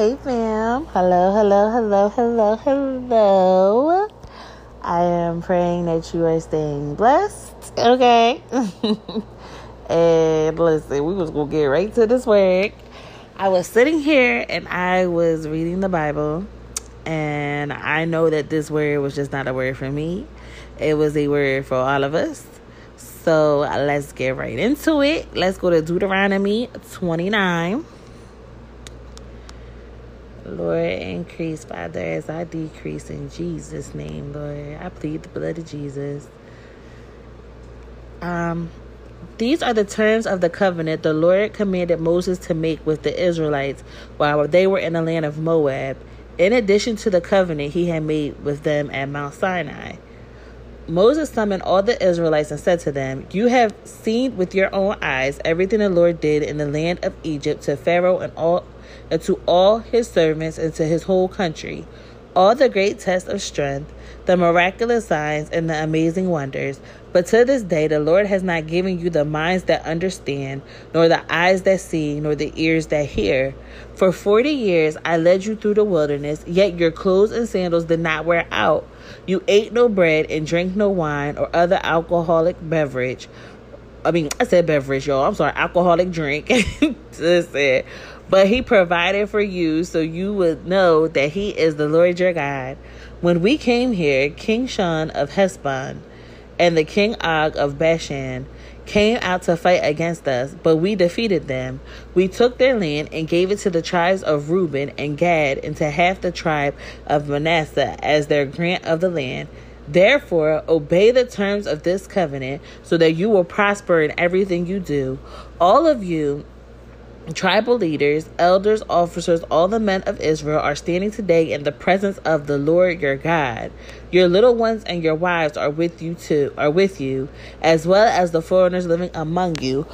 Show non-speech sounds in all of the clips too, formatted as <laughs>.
Hey fam. Hello, hello, hello, hello, hello. I am praying that you are staying blessed. Okay. <laughs> and listen, we was gonna get right to this work. I was sitting here and I was reading the Bible and I know that this word was just not a word for me. It was a word for all of us. So let's get right into it. Let's go to Deuteronomy 29. Lord, increase, Father, as I decrease in Jesus' name, Lord. I plead the blood of Jesus. Um, these are the terms of the covenant the Lord commanded Moses to make with the Israelites while they were in the land of Moab, in addition to the covenant he had made with them at Mount Sinai. Moses summoned all the Israelites and said to them, You have seen with your own eyes everything the Lord did in the land of Egypt to Pharaoh and all and to all his servants and to his whole country. All the great tests of strength, the miraculous signs, and the amazing wonders. But to this day, the Lord has not given you the minds that understand, nor the eyes that see, nor the ears that hear. For forty years I led you through the wilderness, yet your clothes and sandals did not wear out. You ate no bread and drank no wine or other alcoholic beverage. I mean, I said beverage, y'all. I'm sorry, alcoholic drink. <laughs> Listen. But he provided for you so you would know that he is the Lord your God. When we came here, King Sihon of Heshbon and the King Og of Bashan came out to fight against us, but we defeated them. We took their land and gave it to the tribes of Reuben and Gad and to half the tribe of Manasseh as their grant of the land. Therefore, obey the terms of this covenant so that you will prosper in everything you do. All of you tribal leaders, elders, officers, all the men of Israel are standing today in the presence of the Lord your God. Your little ones and your wives are with you too, are with you, as well as the foreigners living among you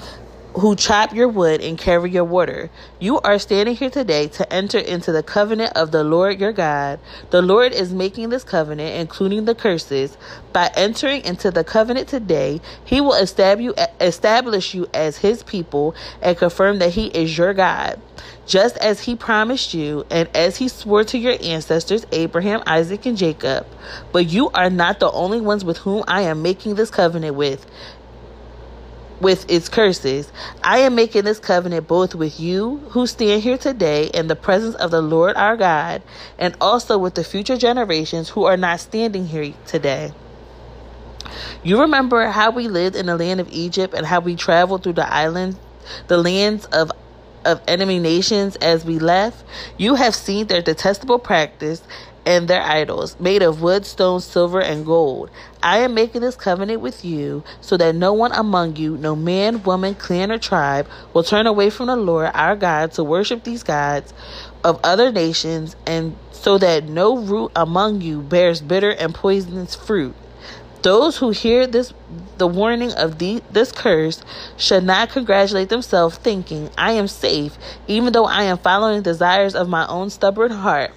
who chop your wood and carry your water. You are standing here today to enter into the covenant of the Lord your God. The Lord is making this covenant, including the curses. By entering into the covenant today, he will establish you as his people and confirm that he is your God. Just as he promised you, and as he swore to your ancestors, Abraham, Isaac, and Jacob. But you are not the only ones with whom I am making this covenant with with its curses. I am making this covenant both with you who stand here today in the presence of the Lord our God, and also with the future generations who are not standing here today. You remember how we lived in the land of Egypt and how we traveled through the islands, the lands of of enemy nations as we left. You have seen their detestable practice and their idols, made of wood, stone, silver, and gold. I am making this covenant with you, so that no one among you, no man, woman, clan, or tribe, will turn away from the Lord our God to worship these gods of other nations, and so that no root among you bears bitter and poisonous fruit. Those who hear this the warning of the, this curse should not congratulate themselves thinking, I am safe, even though I am following desires of my own stubborn heart.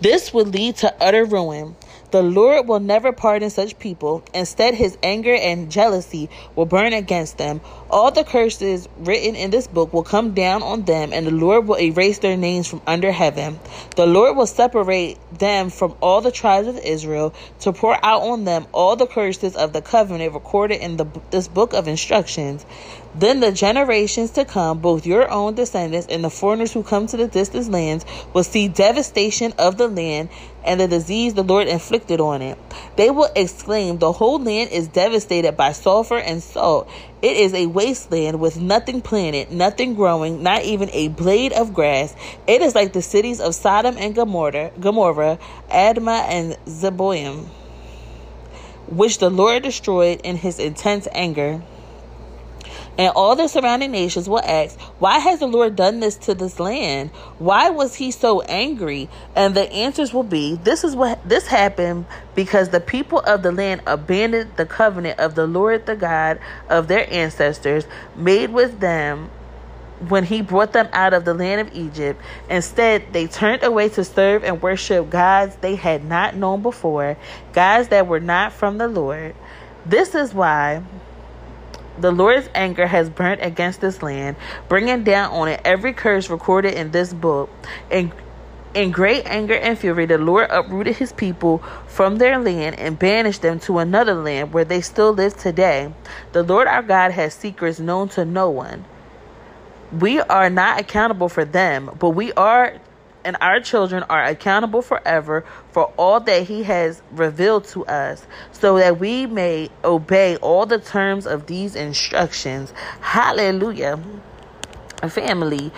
This would lead to utter ruin. The Lord will never pardon such people. Instead, his anger and jealousy will burn against them. All the curses written in this book will come down on them, and the Lord will erase their names from under heaven. The Lord will separate them from all the tribes of Israel to pour out on them all the curses of the covenant recorded in the, this book of instructions. Then the generations to come, both your own descendants and the foreigners who come to the distant lands, will see devastation of the land and the disease the Lord inflicted on it. They will exclaim, The whole land is devastated by sulfur and salt. It is a wasteland with nothing planted, nothing growing, not even a blade of grass. It is like the cities of Sodom and Gomorrah, Gomorrah Admah, and Zeboim, which the Lord destroyed in his intense anger. And all the surrounding nations will ask, Why has the Lord done this to this land? Why was he so angry? And the answers will be, This is what this happened because the people of the land abandoned the covenant of the Lord the God of their ancestors made with them when he brought them out of the land of Egypt. Instead, they turned away to serve and worship gods they had not known before, gods that were not from the Lord. This is why the Lord's anger has burnt against this land, bringing down on it every curse recorded in this book, In great anger and fury, the Lord uprooted his people from their land and banished them to another land where they still live today. The Lord our God has secrets known to no one. We are not accountable for them, but we are and our children are accountable forever for all that he has revealed to us, so that we may obey all the terms of these instructions. Hallelujah. Family,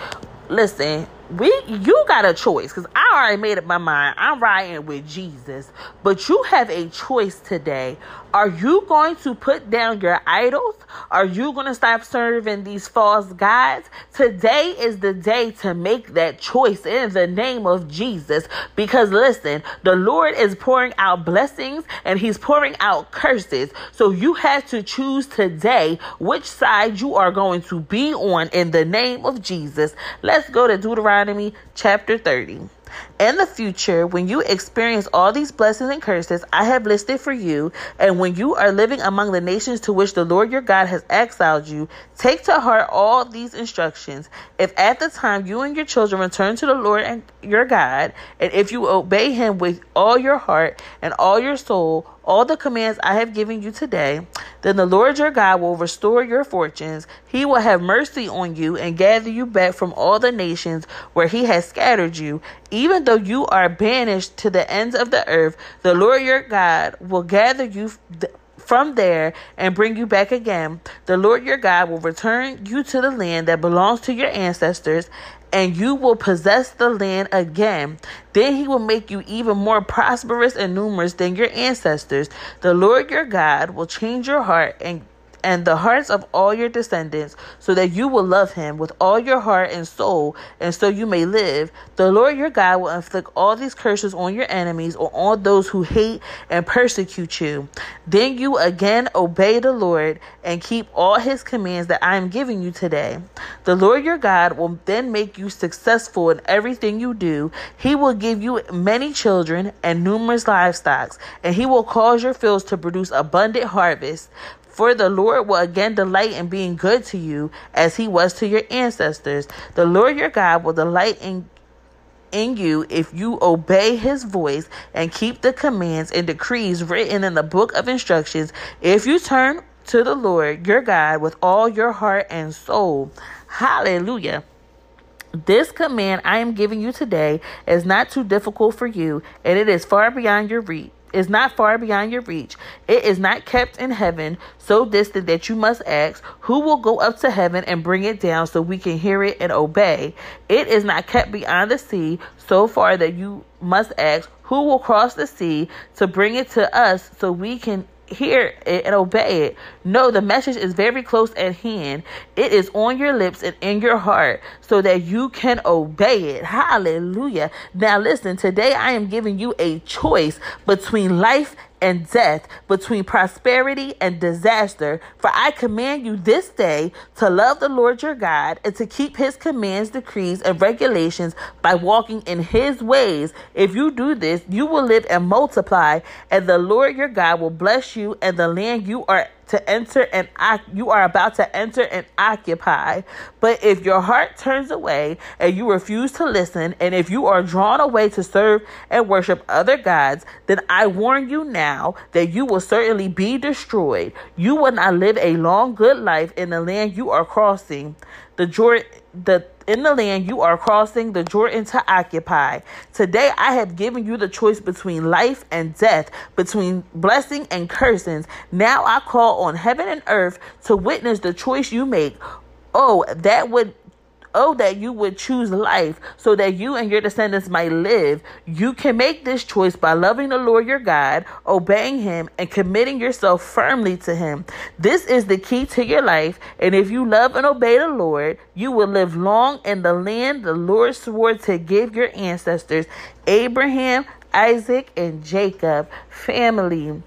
listen, we you got a choice because I already made up my mind. I'm riding with Jesus, but you have a choice today. Are you going to put down your idols? Are you going to stop serving these false gods? Today is the day to make that choice in the name of Jesus. Because listen, the Lord is pouring out blessings and He's pouring out curses. So you have to choose today which side you are going to be on in the name of Jesus. Let's go to Deuteronomy chapter 30. In the future, when you experience all these blessings and curses I have listed for you, and when you are living among the nations to which the Lord your God has exiled you, take to heart all these instructions. If at the time you and your children return to the Lord and your God, and if you obey him with all your heart and all your soul, all the commands I have given you today, then the Lord your God will restore your fortunes. He will have mercy on you and gather you back from all the nations where he has scattered you. Even though you are banished to the ends of the earth, the Lord your God will gather you. from there and bring you back again. The Lord your God will return you to the land that belongs to your ancestors, and you will possess the land again. Then he will make you even more prosperous and numerous than your ancestors. The Lord your God will change your heart and and the hearts of all your descendants, so that you will love him with all your heart and soul, and so you may live. The Lord your God will inflict all these curses on your enemies or on those who hate and persecute you. Then you again obey the Lord and keep all his commands that I am giving you today. The Lord your God will then make you successful in everything you do. He will give you many children and numerous livestock, and he will cause your fields to produce abundant harvest. For the Lord will again delight in being good to you as he was to your ancestors. The Lord your God will delight in in you if you obey his voice and keep the commands and decrees written in the book of instructions. If you turn to the Lord your God with all your heart and soul. Hallelujah. This command I am giving you today is not too difficult for you, and it is far beyond your reach is not far beyond your reach. It is not kept in heaven, so distant that you must ask, Who will go up to heaven and bring it down so we can hear it and obey? It is not kept beyond the sea, so far that you must ask, Who will cross the sea to bring it to us so we can hear it and obey it. No, the message is very close at hand. It is on your lips and in your heart so that you can obey it. Hallelujah. Now, listen, today I am giving you a choice between life and death, between prosperity and disaster. For I command you this day to love the Lord your God and to keep his commands, decrees, and regulations by walking in his ways. If you do this, you will live and multiply, and the Lord your God will bless you and the land you are to enter and you are about to enter and occupy. But if your heart turns away and you refuse to listen, and if you are drawn away to serve and worship other gods, then I warn you now that you will certainly be destroyed. You will not live a long, good life in the land you are crossing. The Jordan, the in the land you are crossing the Jordan to occupy. Today I have given you the choice between life and death, between blessing and cursings. Now I call on heaven and earth to witness the choice you make. Oh, that would Oh, that you would choose life so that you and your descendants might live. You can make this choice by loving the Lord your God, obeying Him, and committing yourself firmly to Him. This is the key to your life. And if you love and obey the Lord, you will live long in the land the Lord swore to give your ancestors, Abraham, Isaac, and Jacob. Family.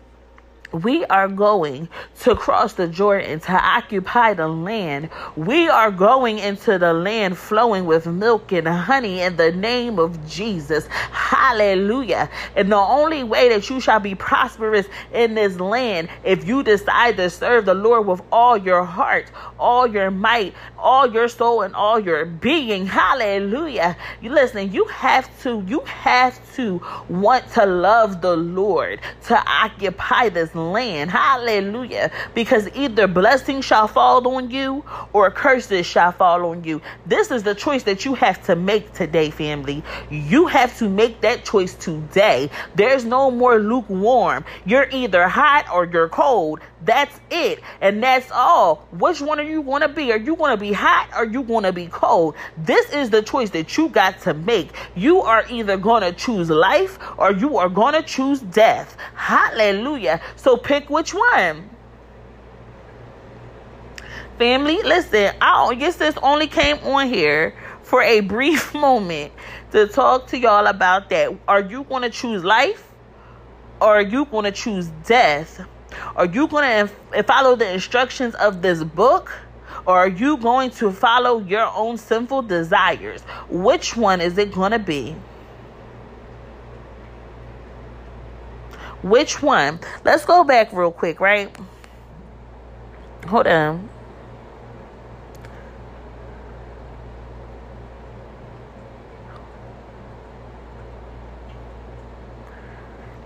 We are going to cross the Jordan to occupy the land. We are going into the land flowing with milk and honey in the name of Jesus. Hallelujah. And the only way that you shall be prosperous in this land if you decide to serve the Lord with all your heart, all your might, all your soul, and all your being. Hallelujah. You listen, you have to, you have to want to love the Lord to occupy this land. Hallelujah. Because either blessing shall fall on you or curses shall fall on you. This is the choice that you have to make today, family. You have to make that choice today. There's no more lukewarm. You're either hot or you're cold. That's it. And that's all. Which one are you going to be? Are you going to be hot or you going to be cold? This is the choice that you got to make. You are either going to choose life or you are going to choose death. Hallelujah. So pick which one. Family, listen, I guess this only came on here for a <laughs> brief moment to talk to y'all about that. Are you going to choose life or are you going to choose death? Are you going to follow the instructions of this book? Or are you going to follow your own sinful desires? Which one is it going to be? Which one? Let's go back real quick, right? Hold on.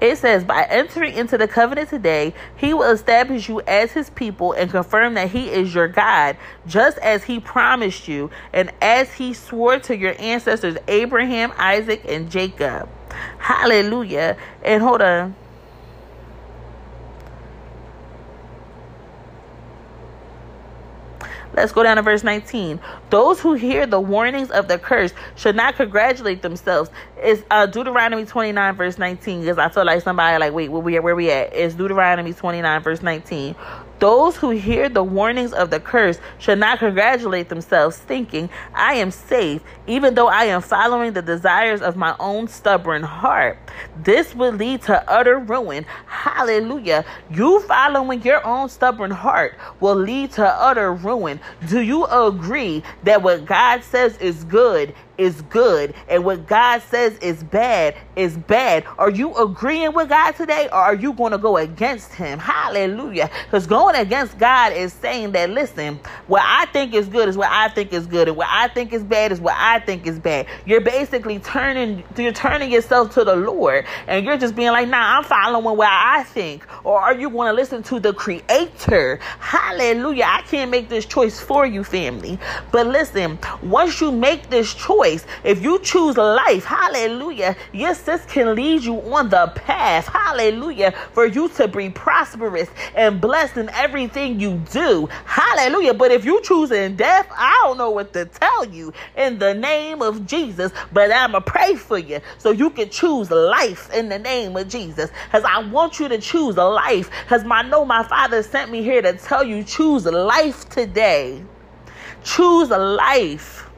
It says, by entering into the covenant today, he will establish you as his people and confirm that he is your God, just as he promised you and as he swore to your ancestors, Abraham, Isaac, and Jacob. Hallelujah. And hold on. Let's go down to verse 19. Those who hear the warnings of the curse should not congratulate themselves. It's uh, Deuteronomy 29, verse 19, because I feel like somebody like, wait, where we at? Where we at? It's Deuteronomy 29, verse 19. Those who hear the warnings of the curse should not congratulate themselves, thinking, I am safe, even though I am following the desires of my own stubborn heart. This would lead to utter ruin. Hallelujah. You following your own stubborn heart will lead to utter ruin. Do you agree that what God says is good is good and what God says is bad is bad. Are you agreeing with God today or are you going to go against him? Hallelujah. Because going against God is saying that, listen, what I think is good is what I think is good and what I think is bad is what I think is bad. You're basically turning, you're turning yourself to the Lord and you're just being like, nah, I'm following what I think. Or are you going to listen to the creator? Hallelujah. I can't make this choice for you, family. But listen, once you make this choice. If you choose life, hallelujah, yes, this can lead you on the path, hallelujah, for you to be prosperous and blessed in everything you do, hallelujah. But if you choose in death, I don't know what to tell you in the name of Jesus, but I'm going to pray for you so you can choose life in the name of Jesus. Because I want you to choose life because I know my Father sent me here to tell you choose life today. Choose life.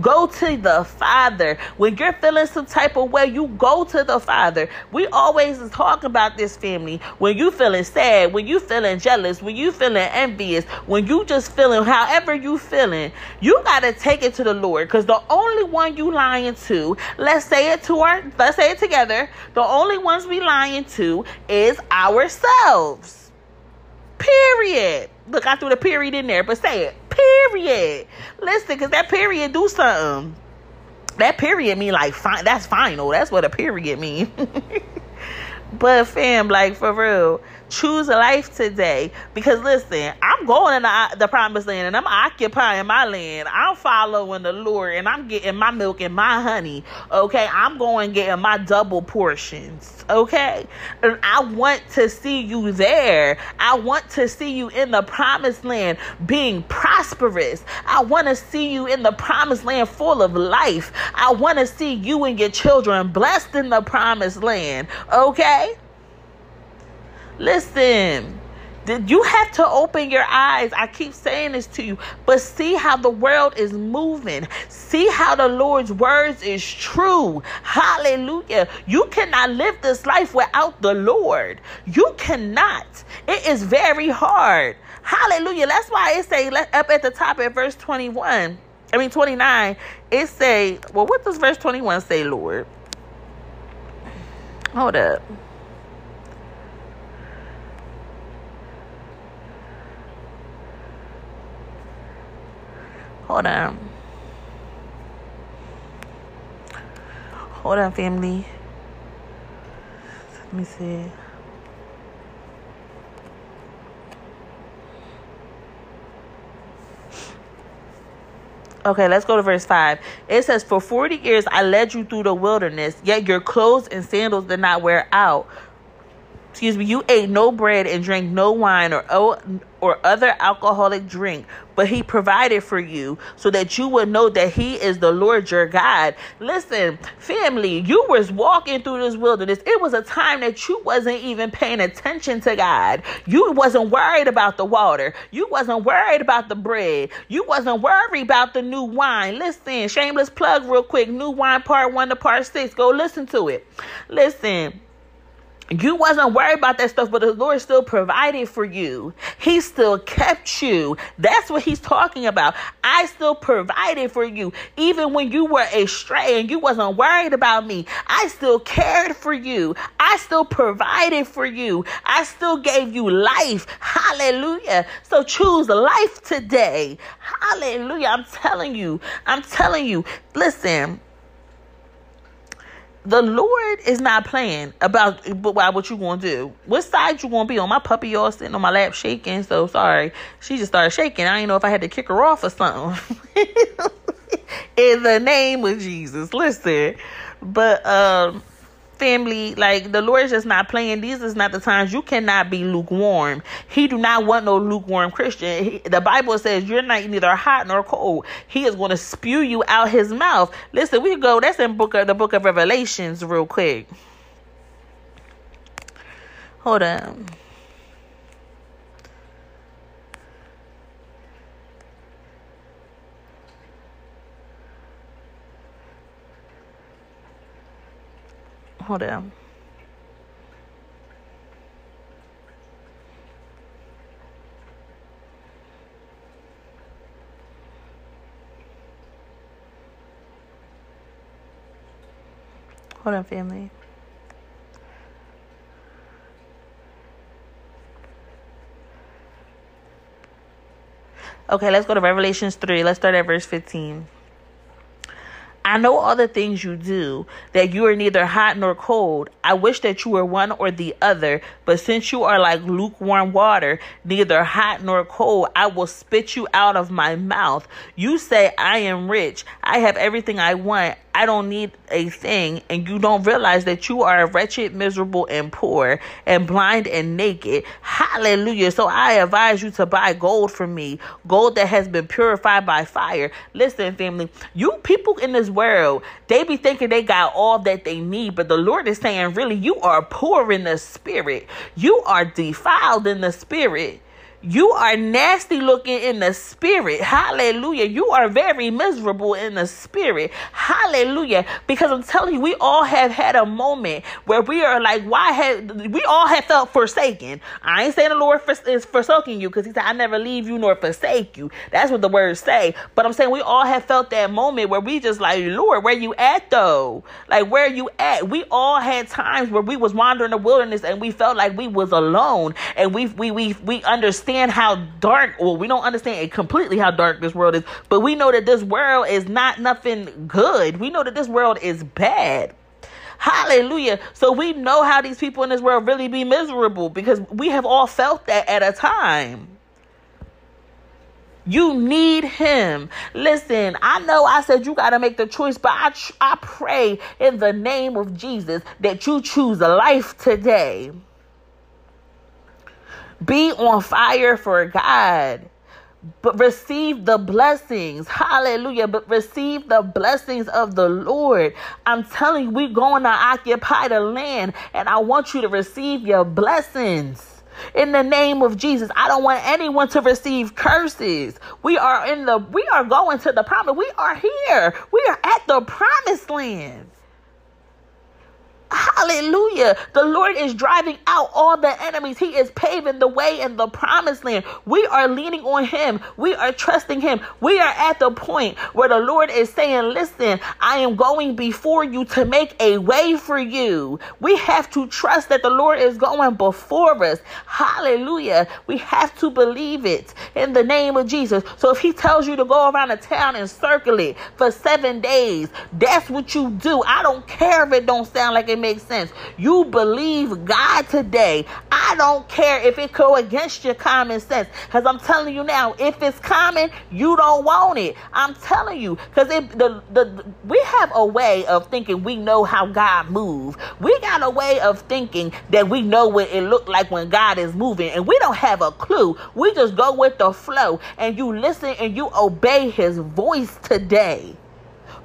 Go to the Father. When you're feeling some type of way, you go to the Father. We always talk about this family. When you feeling sad, when you feeling jealous, when you feeling envious, when you just feeling however you feeling, you gotta take it to the Lord. Cause the only one you lying to, let's say it to our let's say it together. The only ones we lying to is ourselves. Period. Look, I threw the period in there, but say it. Period. Listen, because that period do something. That period mean like fine. That's final. That's what a period mean. <laughs> but fam, like for real, choose a life today. Because listen, I'm going in the, uh, the promised land and I'm occupying my land. I'm following the Lord and I'm getting my milk and my honey. Okay, I'm going getting my double portions okay? And I want to see you there. I want to see you in the promised land being prosperous. I want to see you in the promised land full of life. I want to see you and your children blessed in the promised land, okay? Listen. You have to open your eyes. I keep saying this to you, but see how the world is moving. See how the Lord's words is true. Hallelujah. You cannot live this life without the Lord. You cannot. It is very hard. Hallelujah. That's why it say up at the top at verse 21. I mean 29. It say, well, what does verse 21 say, Lord? Hold up. Hold on. Hold on, family. Let me see. Okay, let's go to verse 5. It says, For 40 years I led you through the wilderness, yet your clothes and sandals did not wear out excuse me, you ate no bread and drank no wine or or other alcoholic drink, but he provided for you so that you would know that he is the Lord your God. Listen, family, you was walking through this wilderness. It was a time that you wasn't even paying attention to God. You wasn't worried about the water. You wasn't worried about the bread. You wasn't worried about the new wine. Listen, shameless plug real quick. New wine part 1 to part 6. Go listen to it. Listen, you wasn't worried about that stuff, but the Lord still provided for you. He still kept you. That's what he's talking about. I still provided for you. Even when you were astray and you wasn't worried about me, I still cared for you. I still provided for you. I still gave you life. Hallelujah. So choose life today. Hallelujah. I'm telling you. I'm telling you. Listen, the Lord is not playing about what you gonna do. What side you gonna be on? My puppy all sitting on my lap shaking. So sorry, she just started shaking. I didn't know if I had to kick her off or something. <laughs> In the name of Jesus, listen. But um, family like the lord is just not playing. These is not the times. You cannot be lukewarm. He do not want no lukewarm christian. He, the bible says you're not neither hot nor cold. He is going to spew you out his mouth. Listen we go that's in book of the book of revelations real quick. Hold on Hold on. Hold on, family. Okay, let's go to Revelations 3. Let's start at verse 15. I know all the things you do, that you are neither hot nor cold. I wish that you were one or the other, but since you are like lukewarm water, neither hot nor cold, I will spit you out of my mouth. You say, I am rich, I have everything I want, I don't need a thing, and you don't realize that you are wretched, miserable, and poor, and blind and naked. Hallelujah. So I advise you to buy gold from me, gold that has been purified by fire. Listen, family, you people in this world, they be thinking they got all that they need, but the Lord is saying, really, you are poor in the spirit, you are defiled in the spirit. You are nasty looking in the spirit. Hallelujah. You are very miserable in the spirit. Hallelujah. Because I'm telling you, we all have had a moment where we are like, why have we all have felt forsaken? I ain't saying the Lord is forsaking you because he said, I never leave you nor forsake you. That's what the words say. But I'm saying we all have felt that moment where we just like, Lord, where you at though? Like where you at? We all had times where we was wandering the wilderness and we felt like we was alone and we we we we understand understand how dark, well, we don't understand it completely how dark this world is, but we know that this world is not nothing good. We know that this world is bad. Hallelujah. So we know how these people in this world really be miserable because we have all felt that at a time. You need him. Listen, I know I said you got to make the choice, but I, I pray in the name of Jesus that you choose life today. Be on fire for God. But receive the blessings. Hallelujah. But receive the blessings of the Lord. I'm telling you, we're going to occupy the land, and I want you to receive your blessings. in the name of Jesus. I don't want anyone to receive curses. We are in the we are going to the promise. We are here. We are at the promised land. Hallelujah. The Lord is driving out all the enemies. He is paving the way in the promised land. We are leaning on Him. We are trusting Him. We are at the point where the Lord is saying, Listen, I am going before you to make a way for you. We have to trust that the Lord is going before us. Hallelujah. We have to believe it in the name of Jesus. So if He tells you to go around the town and circle it for seven days, that's what you do. I don't care if it don't sound like it makes sense. You believe God today. I don't care if it go against your common sense. Because I'm telling you now, if it's common, you don't want it. I'm telling you. Because the, the we have a way of thinking we know how God moves. We got a way of thinking that we know what it looked like when God is moving. And we don't have a clue. We just go with the flow. And you listen and you obey his voice today.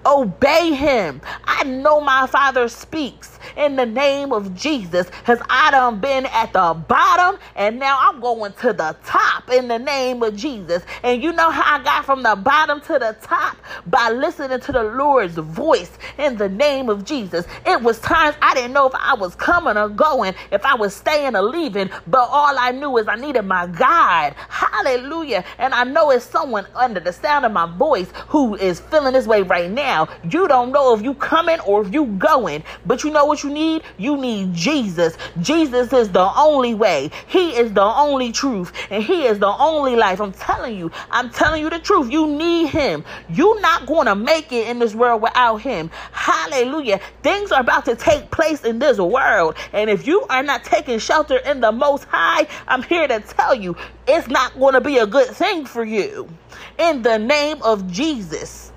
Obey him. I know my father speaks in the name of Jesus because I done been at the bottom and now I'm going to the top in the name of Jesus. And you know how I got from the bottom to the top? By listening to the Lord's voice in the name of Jesus. It was times I didn't know if I was coming or going, if I was staying or leaving, but all I knew is I needed my God. Hallelujah. And I know it's someone under the sound of my voice who is feeling this way right now. You don't know if you coming or if you going, but you know what you need? You need Jesus. Jesus is the only way. He is the only truth, and He is the only life. I'm telling you. I'm telling you the truth. You need Him. You're not going to make it in this world without Him. Hallelujah. Things are about to take place in this world, and if you are not taking shelter in the Most High, I'm here to tell you it's not going to be a good thing for you. In the name of Jesus.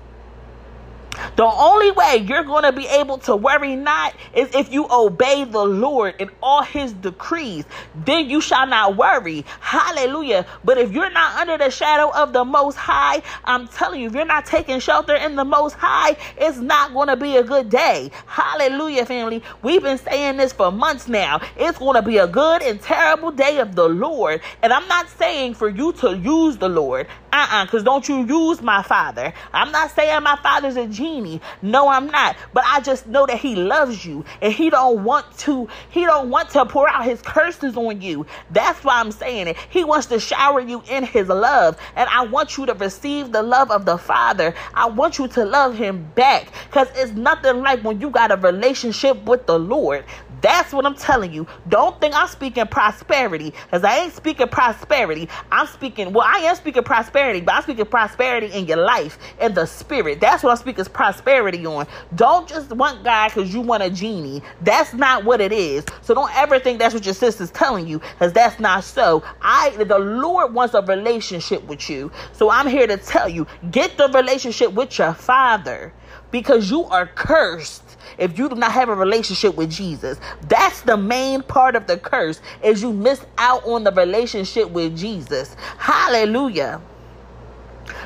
The only way you're going to be able to worry not is if you obey the Lord in all his decrees. Then you shall not worry. Hallelujah. But if you're not under the shadow of the Most High, I'm telling you, if you're not taking shelter in the Most High, it's not going to be a good day. Hallelujah, family. We've been saying this for months now. It's going to be a good and terrible day of the Lord. And I'm not saying for you to use the Lord. Uh-uh, because don't you use my father. I'm not saying my father's a genie. No, I'm not. But I just know that he loves you and he don't want to, he don't want to pour out his curses on you. That's why I'm saying it. He wants to shower you in his love. And I want you to receive the love of the Father. I want you to love him back. Because it's nothing like when you got a relationship with the Lord. That's what I'm telling you. Don't think I'm speaking prosperity because I ain't speaking prosperity. I'm speaking, well, I am speaking prosperity, but I'm speaking prosperity in your life, in the spirit. That's what I'm speaking prosperity on. Don't just want God because you want a genie. That's not what it is. So don't ever think that's what your sister's telling you because that's not so. I, the Lord wants a relationship with you. So I'm here to tell you get the relationship with your father because you are cursed if you do not have a relationship with Jesus. That's the main part of the curse is you miss out on the relationship with Jesus. Hallelujah.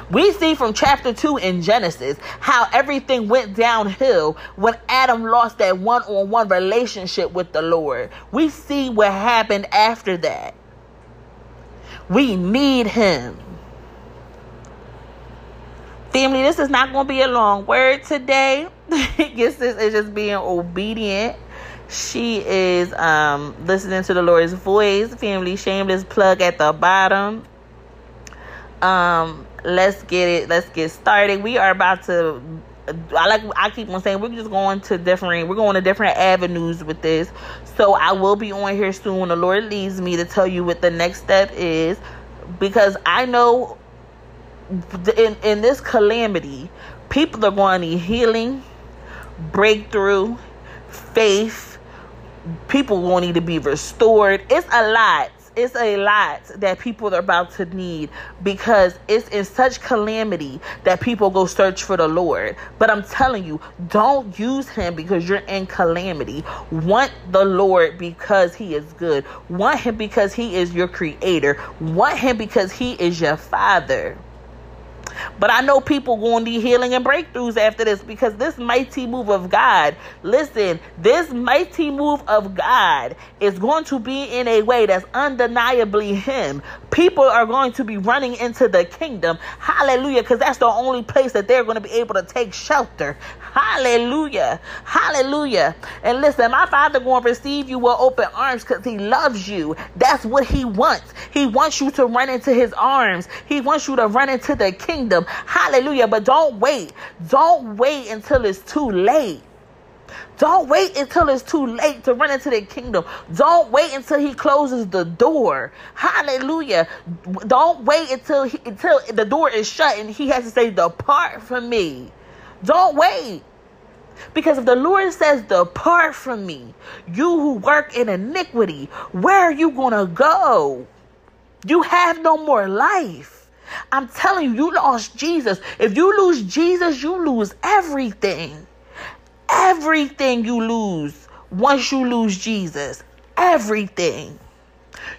We see from chapter 2 in Genesis how everything went downhill when Adam lost that one on one relationship with the Lord. We see what happened after that. We need him. Family, this is not going to be a long word today. <laughs> Yes, this is just being obedient. She is um, listening to the Lord's voice. Family, shameless plug at the bottom. Um, let's get it. Let's get started. We are about to. I like. I keep on saying we're just going to different. We're going to different avenues with this. So I will be on here soon when the Lord leads me to tell you what the next step is, because I know in in this calamity, people are going to need healing breakthrough, faith. People will need to be restored. It's a lot. It's a lot that people are about to need because it's in such calamity that people go search for the Lord. But I'm telling you, don't use him because you're in calamity. Want the Lord because he is good. Want him because he is your creator. Want him because he is your father. But I know people going to need healing and breakthroughs after this because this mighty move of God, listen, this mighty move of God is going to be in a way that's undeniably Him. People are going to be running into the kingdom. Hallelujah. Because that's the only place that they're going to be able to take shelter. Hallelujah. Hallelujah. And listen, my father going to receive you with open arms because he loves you. That's what he wants. He wants you to run into his arms. He wants you to run into the kingdom. Hallelujah. But don't wait. Don't wait until it's too late. Don't wait until it's too late to run into the kingdom. Don't wait until he closes the door. Hallelujah. Don't wait until he, until the door is shut and he has to say, "Depart from me." Don't wait. Because if the Lord says, Depart from me, you who work in iniquity, where are you going to go? You have no more life. I'm telling you, you lost Jesus. If you lose Jesus, you lose everything. Everything you lose once you lose Jesus. Everything.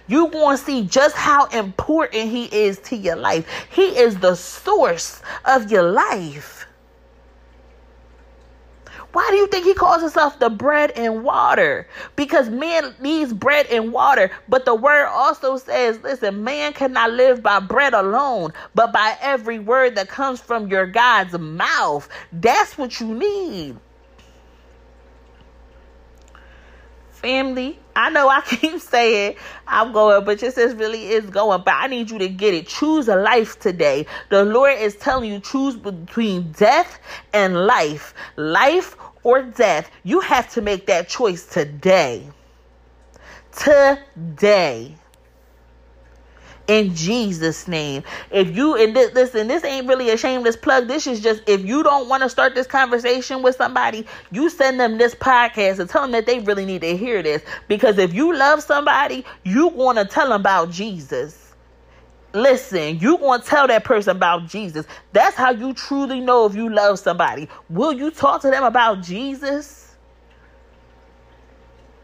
You're going to see just how important He is to your life. He is the source of your life. Why do you think he calls himself the bread and water? Because man needs bread and water. But the word also says, listen, man cannot live by bread alone, but by every word that comes from your God's mouth. That's what you need. Family. I know I <laughs> keep saying I'm going, but just as really is going. But I need you to get it. Choose a life today. The Lord is telling you choose between death and life. Life or death. You have to make that choice today. Today in Jesus' name. If you and this, listen, this ain't really a shameless plug. This is just if you don't want to start this conversation with somebody, you send them this podcast and tell them that they really need to hear this. Because if you love somebody, you want to tell them about Jesus. Listen, you want to tell that person about Jesus. That's how you truly know if you love somebody. Will you talk to them about Jesus?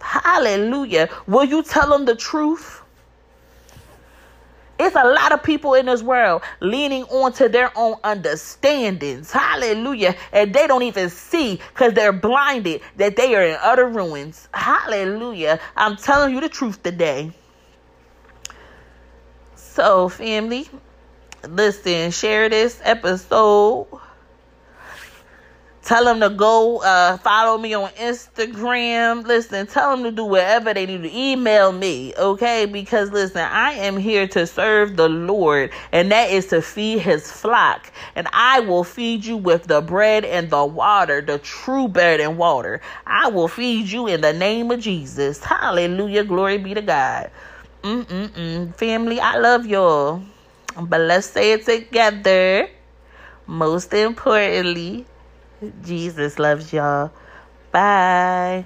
Hallelujah. Will you tell them the truth? It's a lot of people in this world leaning on to their own understandings. Hallelujah. And they don't even see because they're blinded that they are in utter ruins. Hallelujah. I'm telling you the truth today. So, family, listen, share this episode Tell them to go uh, follow me on Instagram. Listen, tell them to do whatever they need to email me, okay? Because listen, I am here to serve the Lord, and that is to feed his flock. And I will feed you with the bread and the water, the true bread and water. I will feed you in the name of Jesus. Hallelujah. Glory be to God. Mm-mm-mm. Family, I love y'all. But let's say it together. Most importantly, Jesus loves y'all. Bye.